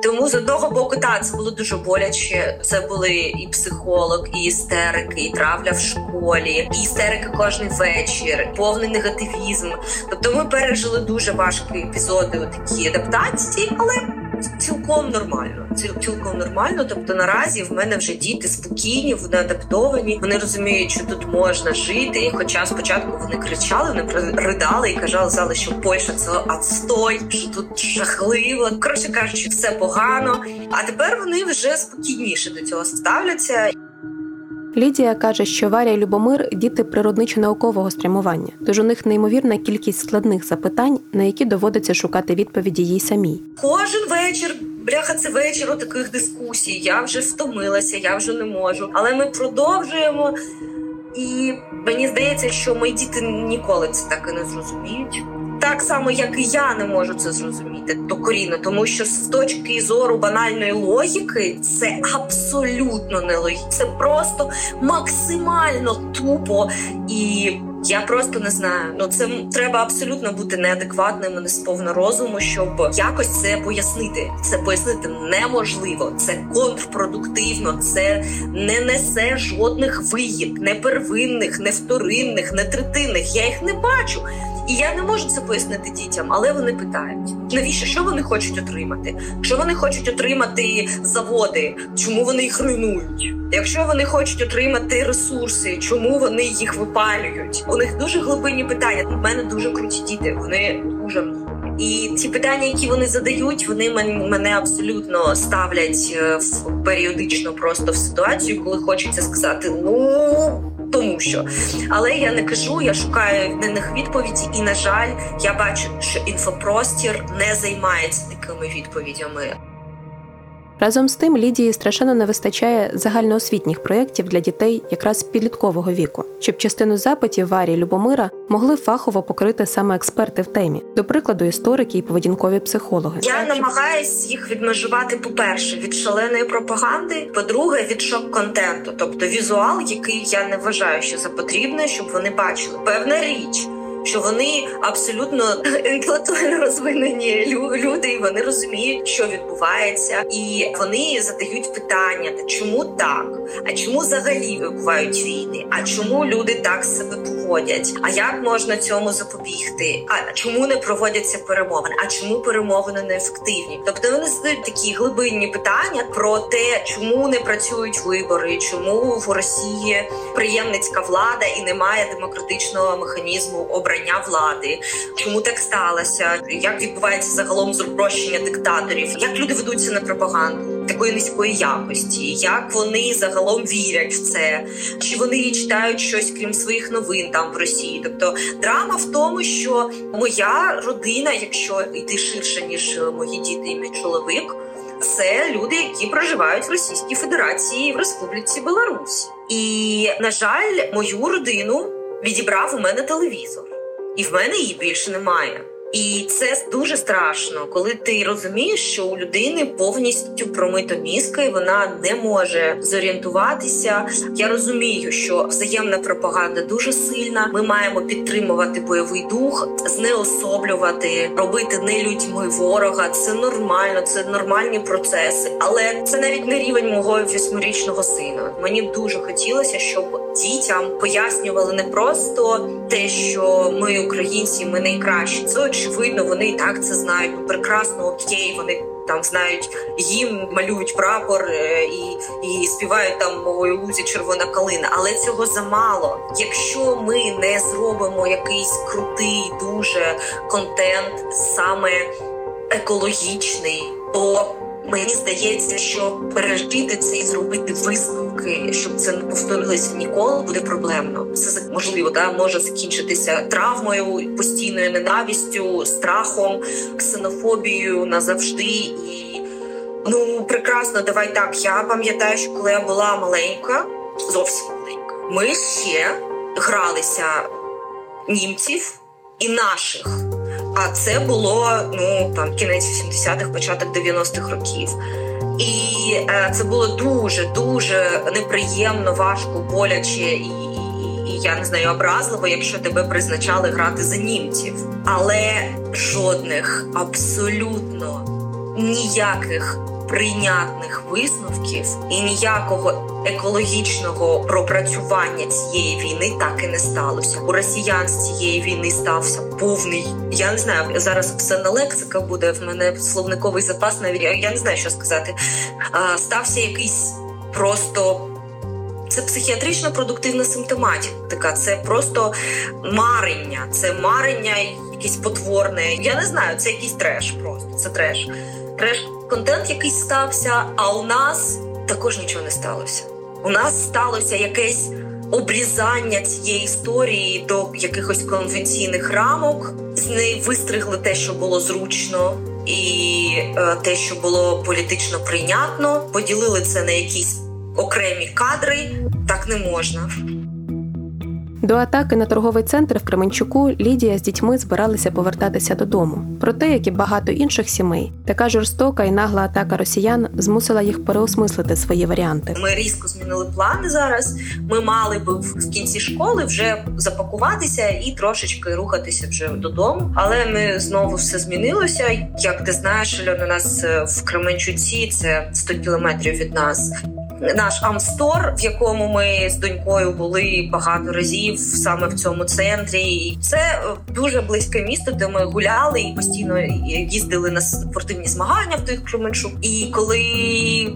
Тому з одного боку, так, це було дуже боляче. Це були і психолог, і істерики, і травля в школі, і істерики кожен вечір, повний негативізм. Тобто, ми пережили дуже важкі епізоди такі адаптації, але цілком нормально. Цілком нормально. Тобто наразі в мене вже діти спокійні, вони адаптовані. Вони розуміють, що тут можна жити. Хоча спочатку вони кричали, вони ридали і казали, що Польща це отстой, що тут жахливо. Коротше кажучи, все погано. А тепер вони вже спокійніше до цього ставляться. Лідія каже, що Варя і Любомир діти природничо-наукового спрямування, тож у них неймовірна кількість складних запитань, на які доводиться шукати відповіді їй самій. Кожен вечір. Бляха, це вечір у таких дискусій. Я вже втомилася, я вже не можу. Але ми продовжуємо, і мені здається, що мої діти ніколи це так і не зрозуміють так само, як і я не можу це зрозуміти докорінно, тому що з точки зору банальної логіки це абсолютно не. Це просто максимально тупо і. Я просто не знаю. Ну це треба абсолютно бути неадекватним, не сповна розуму, щоб якось це пояснити. Це пояснити неможливо, це контрпродуктивно, це не несе жодних вигід, не первинних, не вторинних, не третинних. Я їх не бачу. І я не можу це пояснити дітям, але вони питають: навіщо що вони хочуть отримати? Що вони хочуть отримати заводи? Чому вони їх руйнують? Якщо вони хочуть отримати ресурси, чому вони їх випалюють? У них дуже глибинні питання. У мене дуже круті діти. Вони дуже і ці питання, які вони задають, вони мене абсолютно ставлять е, в періодично просто в ситуацію, коли хочеться сказати ну тому що. Але я не кажу, я шукаю на них відповіді, і на жаль, я бачу, що інфопростір не займається такими відповідями. Разом з тим Лідії страшенно не вистачає загальноосвітніх проєктів для дітей якраз підліткового віку, щоб частину запитів Варі Любомира могли фахово покрити саме експерти в темі, до прикладу, історики і поведінкові психологи. Я намагаюсь їх відмежувати. По перше, від шаленої пропаганди, по-друге, від шок-контенту, тобто візуал, який я не вважаю, що за потрібне, щоб вони бачили певна річ що вони абсолютно інтелектуально розвинені люди, і вони розуміють, що відбувається, і вони задають питання: чому так? А чому взагалі вибувають війни? А чому люди так себе поводять? А як можна цьому запобігти? А чому не проводяться перемовини? А чому перемовини неефективні? Тобто вони задають такі глибинні питання про те, чому не працюють вибори, чому в Росії приємницька влада і немає демократичного механізму обрання обрання влади, чому так сталося, як відбувається загалом зрощення диктаторів, як люди ведуться на пропаганду такої низької якості, як вони загалом вірять в це, чи вони читають щось крім своїх новин там в Росії. Тобто драма в тому, що моя родина, якщо йти ширше ніж мої діти і мій чоловік це люди, які проживають в Російській Федерації в Республіці Білорусь. І на жаль, мою родину відібрав у мене телевізор, і в мене її більше немає. І це дуже страшно, коли ти розумієш, що у людини повністю промито мізка, і вона не може зорієнтуватися. Я розумію, що взаємна пропаганда дуже сильна. Ми маємо підтримувати бойовий дух, знеособлювати, робити не людьми ворога. Це нормально, це нормальні процеси, але це навіть не рівень мого восьмирічного сина. Мені дуже хотілося, щоб дітям пояснювали не просто те, що ми українці, ми найкращі. Це очевидно, вони і так це знають. Ну, прекрасно окей, вони. Там знають їм малюють прапор е, і і співають там «Ой, лузі червона калина, але цього замало. Якщо ми не зробимо якийсь крутий дуже контент, саме екологічний, то Мені здається, що пережити це і зробити висновки, щоб це не повторилося ніколи, буде проблемно. Це можливо, да може закінчитися травмою, постійною ненавістю, страхом, ксенофобією назавжди і. Ну прекрасно, давай так. Я пам'ятаю, що коли я була маленька, зовсім маленька, ми ще гралися німців і наших. А це було ну там кінець 80-х, початок 90-х років. І е, це було дуже дуже неприємно, важко, боляче і, і, і я не знаю, образливо, якщо тебе призначали грати за німців. Але жодних абсолютно ніяких прийнятних висновків і ніякого екологічного пропрацювання цієї війни так і не сталося. У росіян з цієї війни стався повний. Я не знаю зараз. Все на лексика буде в мене словниковий запас. Навіть я не знаю, що сказати. Стався якийсь просто. Це психіатрично продуктивна симптоматика, це просто марення, це марення, якесь потворне. Я не знаю, це якийсь треш. Просто це треш. Треш контент якийсь стався. А у нас також нічого не сталося. У нас сталося якесь обрізання цієї історії до якихось конвенційних рамок. З неї вистригли те, що було зручно, і е, те, що було політично прийнятно. Поділили це на якісь окремі кадри. Так не можна. До атаки на торговий центр в Кременчуку Лідія з дітьми збиралися повертатися додому. Проте, як і багато інших сімей, така жорстока і нагла атака росіян змусила їх переосмислити свої варіанти. Ми різко змінили плани зараз. Ми мали би в кінці школи вже запакуватися і трошечки рухатися вже додому. Але ми знову все змінилося. Як ти знаєш, Альона, нас е, в Кременчуці це 100 кілометрів від нас наш Амстор, в якому ми з донькою були багато разів саме в цьому центрі. І Це е, дуже близьке місто, де ми гуляли і постійно їздили на спортивні змагання в той Кременчук. І коли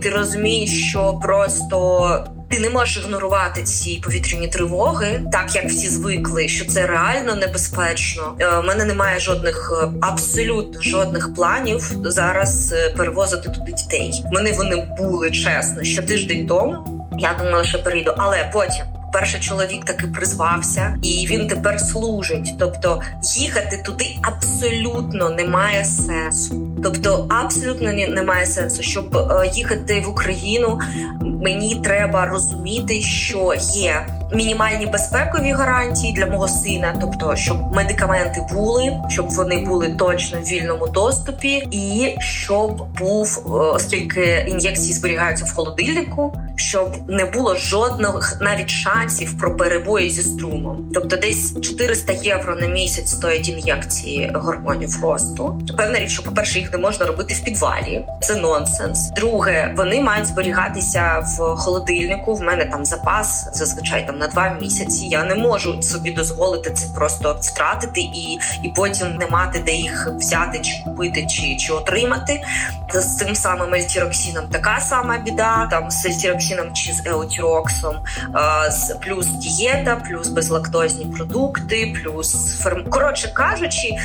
ти розумієш, що просто ти не можеш ігнорувати ці повітряні тривоги, так як всі звикли, що це реально небезпечно. У е, мене немає жодних е, абсолютно жодних планів зараз е, перевозити туди дітей. Мене вони були чесно що тиждень тому. Я думала, що перейду, але потім. Перший чоловік таки призвався, і він тепер служить. Тобто їхати туди абсолютно немає сенсу. Тобто, абсолютно немає сенсу, щоб їхати в Україну. Мені треба розуміти, що є мінімальні безпекові гарантії для мого сина, тобто, щоб медикаменти були, щоб вони були точно в вільному доступі, і щоб був, е, оскільки ін'єкції зберігаються в холодильнику, щоб не було жодних навіть шансів про перебої зі струмом. Тобто, десь 400 євро на місяць стоять ін'єкції гормонів росту. Певна річ, що по перше, їх не можна робити в підвалі. Це нонсенс. Друге, вони мають зберігатися в холодильнику. В мене там запас зазвичай там там на два місяці. Я не можу собі дозволити це просто втратити і і потім не мати де їх взяти, чи купити, чи чи отримати. З цим самим ельтіроксином така сама біда. Там з ельтіроксином чи з еотіроксом, плюс дієта, плюс безлактозні продукти, плюс ферм. Коротше кажучи,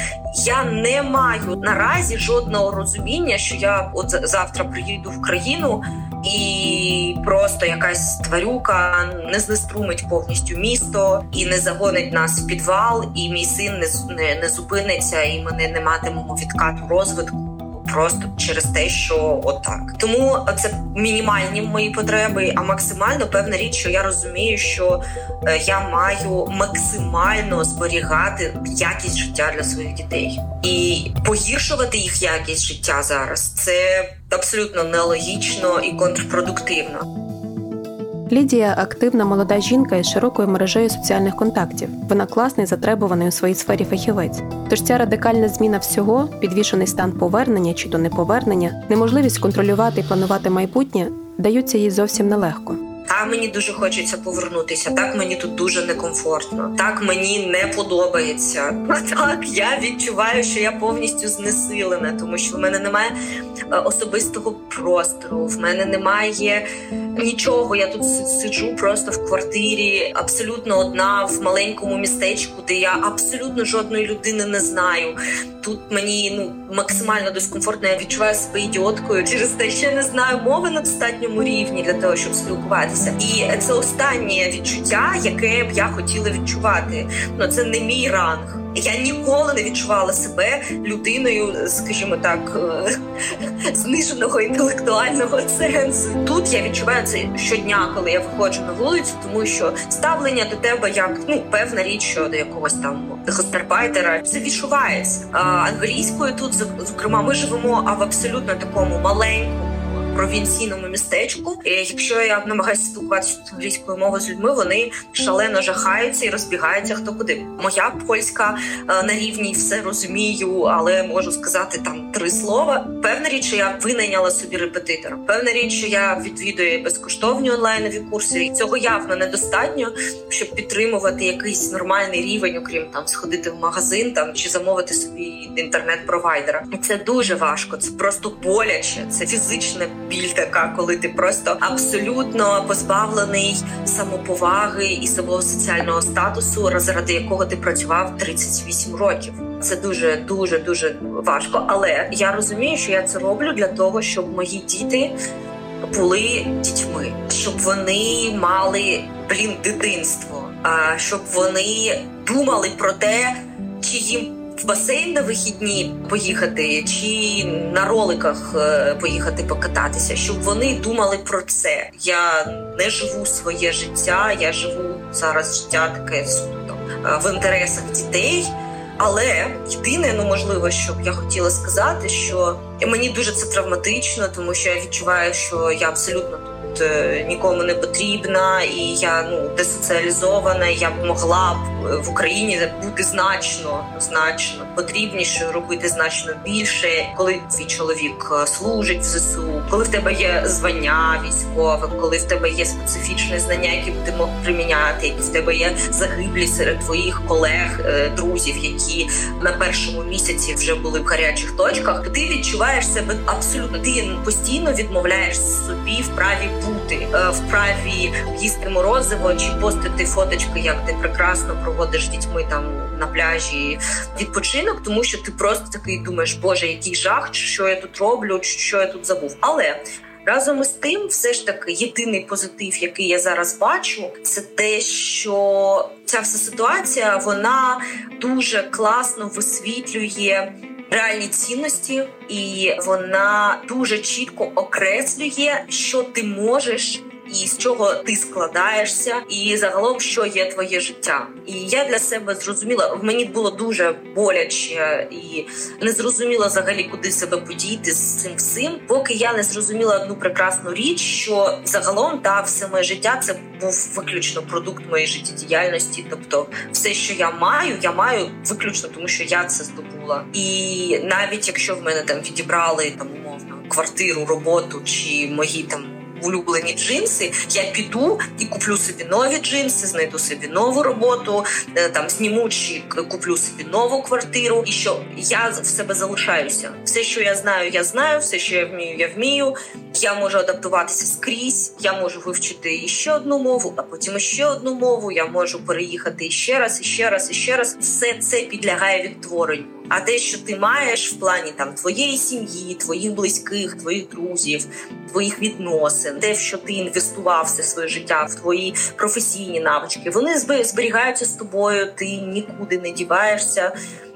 я не маю наразі жодного розуміння, що я от завтра приїду в країну і просто якась тварюка не знеструмить повністю місто і не загонить нас в підвал, і мій син не не, не зупиниться, і ми не матимемо відкату розвитку. Просто через те, що отак. Тому це мінімальні мої потреби, а максимально певна річ, що я розумію, що е, я маю максимально зберігати якість життя для своїх дітей і погіршувати їх якість життя зараз. Це абсолютно нелогічно і контрпродуктивно. Лідія активна молода жінка із широкою мережею соціальних контактів. Вона класний, затребуваний у своїй сфері фахівець. Тож ця радикальна зміна всього, підвішений стан повернення чи до неповернення, неможливість контролювати і планувати майбутнє даються їй зовсім нелегко. А мені дуже хочеться повернутися. Так мені тут дуже некомфортно. Так мені не подобається. Так я відчуваю, що я повністю знесилена, тому що в мене немає е, особистого простору. В мене немає нічого. Я тут сиджу просто в квартирі, абсолютно одна в маленькому містечку, де я абсолютно жодної людини не знаю. Тут мені ну максимально дискомфортно. Я відчуваю себе ідіоткою через те, що я не знаю мови на достатньому рівні для того, щоб спілкуватися. І це останнє відчуття, яке б я хотіла відчувати. Ну це не мій ранг. Я ніколи не відчувала себе людиною, скажімо так, е, зниженого інтелектуального сенсу. Тут я відчуваю це щодня, коли я виходжу на вулицю, тому що ставлення до тебе як ну певна річ, що до якогось там гостербайтера, це відчувається. А англійською тут зокрема ми живемо а в абсолютно такому маленькому провінційному містечку. І Якщо я намагаюся спілкуватися англійською мовою з людьми, вони шалено жахаються і розбігаються хто куди. Моя польська е, на рівні все розумію, але можу сказати там три слова. Певна річ, я винайняла собі репетитора. Певна річ, що я відвідую безкоштовні онлайнові курси. Цього явно недостатньо, щоб підтримувати якийсь нормальний рівень, окрім там сходити в магазин там чи замовити собі інтернет-провайдера. Це дуже важко. Це просто боляче, це фізичне біль така, коли ти просто абсолютно позбавлений самоповаги і свого соціального статусу, заради якого ти працював 38 років. Це дуже дуже дуже важко. Але я розумію, що я це роблю для того, щоб мої діти були дітьми, щоб вони мали блін дитинство, а щоб вони думали про те, чи їм в басейн на вихідні поїхати, чи на роликах е, поїхати покататися, щоб вони думали про це. Я не живу своє життя, я живу зараз життя таке суто е, в інтересах дітей. Але єдине, ну можливо, що б я хотіла сказати, що мені дуже це травматично, тому що я відчуваю, що я абсолютно тут е, нікому не потрібна, і я ну десоціалізована. Я б могла б в Україні бути значно значно потрібніше, робити значно більше, коли твій чоловік е, служить в ЗСУ, коли в тебе є звання військове, коли в тебе є специфічне знання, які ти мог приміняти, які в тебе є загиблі серед твоїх колег, е, друзів, які на першому місяці вже були в гарячих точках. Ти відчуваєш себе абсолютно. Ти постійно відмовляєш собі в праві бути, е, в праві їсти морозиво чи постити фоточки, як ти прекрасно проводиш дітьми там на пляжі відпочинок, тому що ти просто такий думаєш, боже, який жах, що я тут роблю, що я тут забув. Але разом із тим, все ж таки, єдиний позитив, який я зараз бачу, це те, що ця вся ситуація вона дуже класно висвітлює. Реальні цінності, і вона дуже чітко окреслює, що ти можеш і з чого ти складаєшся, і загалом що є твоє життя. І я для себе зрозуміла, в мені було дуже боляче і не зрозуміла взагалі, куди себе подіти з цим всім, поки я не зрозуміла одну прекрасну річ, що загалом та все моє життя це був виключно продукт моєї життєдіяльності. Тобто, все, що я маю, я маю виключно, тому що я це здобула. І навіть якщо в мене там відібрали там умовно квартиру, роботу чи мої там улюблені джинси, я піду і куплю собі нові джинси, знайду собі нову роботу, е, там зніму чи куплю собі нову квартиру. І що я в себе залишаюся. Все, що я знаю, я знаю, все, що я вмію, я вмію. Я можу адаптуватися скрізь, я можу вивчити іще одну мову, а потім ще одну мову. Я можу переїхати ще раз, і ще раз, і ще раз. Все це підлягає відтворенню. А те, що ти маєш в плані там твоєї сім'ї, твоїх близьких, твоїх друзів, твоїх відносин, те, що ти інвестував все своє життя, в твої професійні навички, вони зберігаються з тобою. Ти нікуди не діваєшся.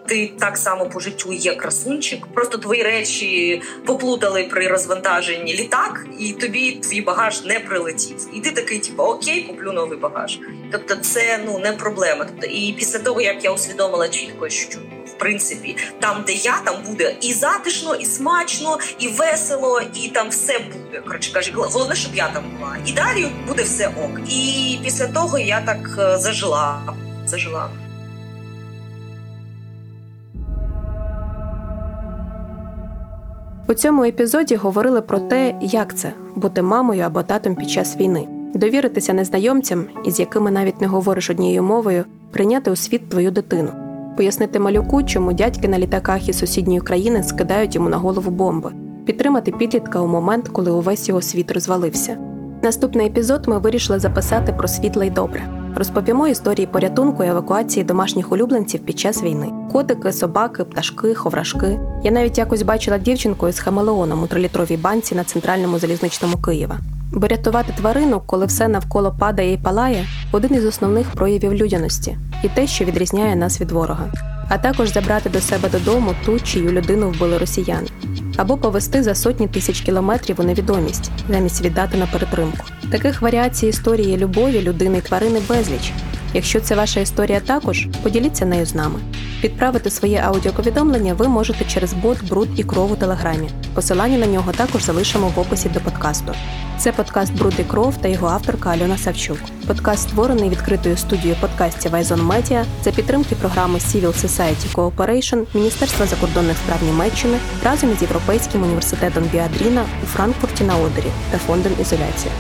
Ти так само по життю є красунчик. Просто твої речі поплутали при розвантаженні літак, і тобі твій багаж не прилетів. І ти такий, типу, окей, куплю новий багаж. Тобто, це ну не проблема. Тобто, і після того як я усвідомила чітко, що принципі там, де я, там буде і затишно, і смачно, і весело, і там все буде. Коротше каже, головне, щоб я там була. І далі буде все ок. І після того я так е, зажила. Зажила. У цьому епізоді говорили про те, як це бути мамою або татом під час війни, довіритися незнайомцям, із якими навіть не говориш однією мовою, прийняти у світ твою дитину, пояснити малюку, чому дядьки на літаках із сусідньої країни скидають йому на голову бомби, підтримати підлітка у момент, коли увесь його світ розвалився. Наступний епізод ми вирішили записати про світле й добре. Розповімо історії порятунку і евакуації домашніх улюбленців під час війни: котики, собаки, пташки, ховрашки. Я навіть якось бачила дівчинку із хамелеоном у трилітровій банці на центральному залізничному Києва. Бо рятувати тварину, коли все навколо падає і палає, один із основних проявів людяності і те, що відрізняє нас від ворога, а також забрати до себе додому ту, чию людину вбили росіяни або повести за сотні тисяч кілометрів у невідомість, замість віддати на перетримку. Таких варіацій історії любові, людини і тварини безліч. Якщо це ваша історія також, поділіться нею з нами. Відправити своє аудіоповідомлення ви можете через бот Бруд і кров у телеграмі. Посилання на нього також залишимо в описі до подкасту. Це подкаст Бруд і кров та його авторка Альона Савчук. Подкаст створений відкритою студією подкастів Айзон Медіа за підтримки програми Civil Society Cooperation Міністерства закордонних справ Німеччини разом із Європейським університетом Біадріна у Франкфурті на Одері та фондом Ізоляція.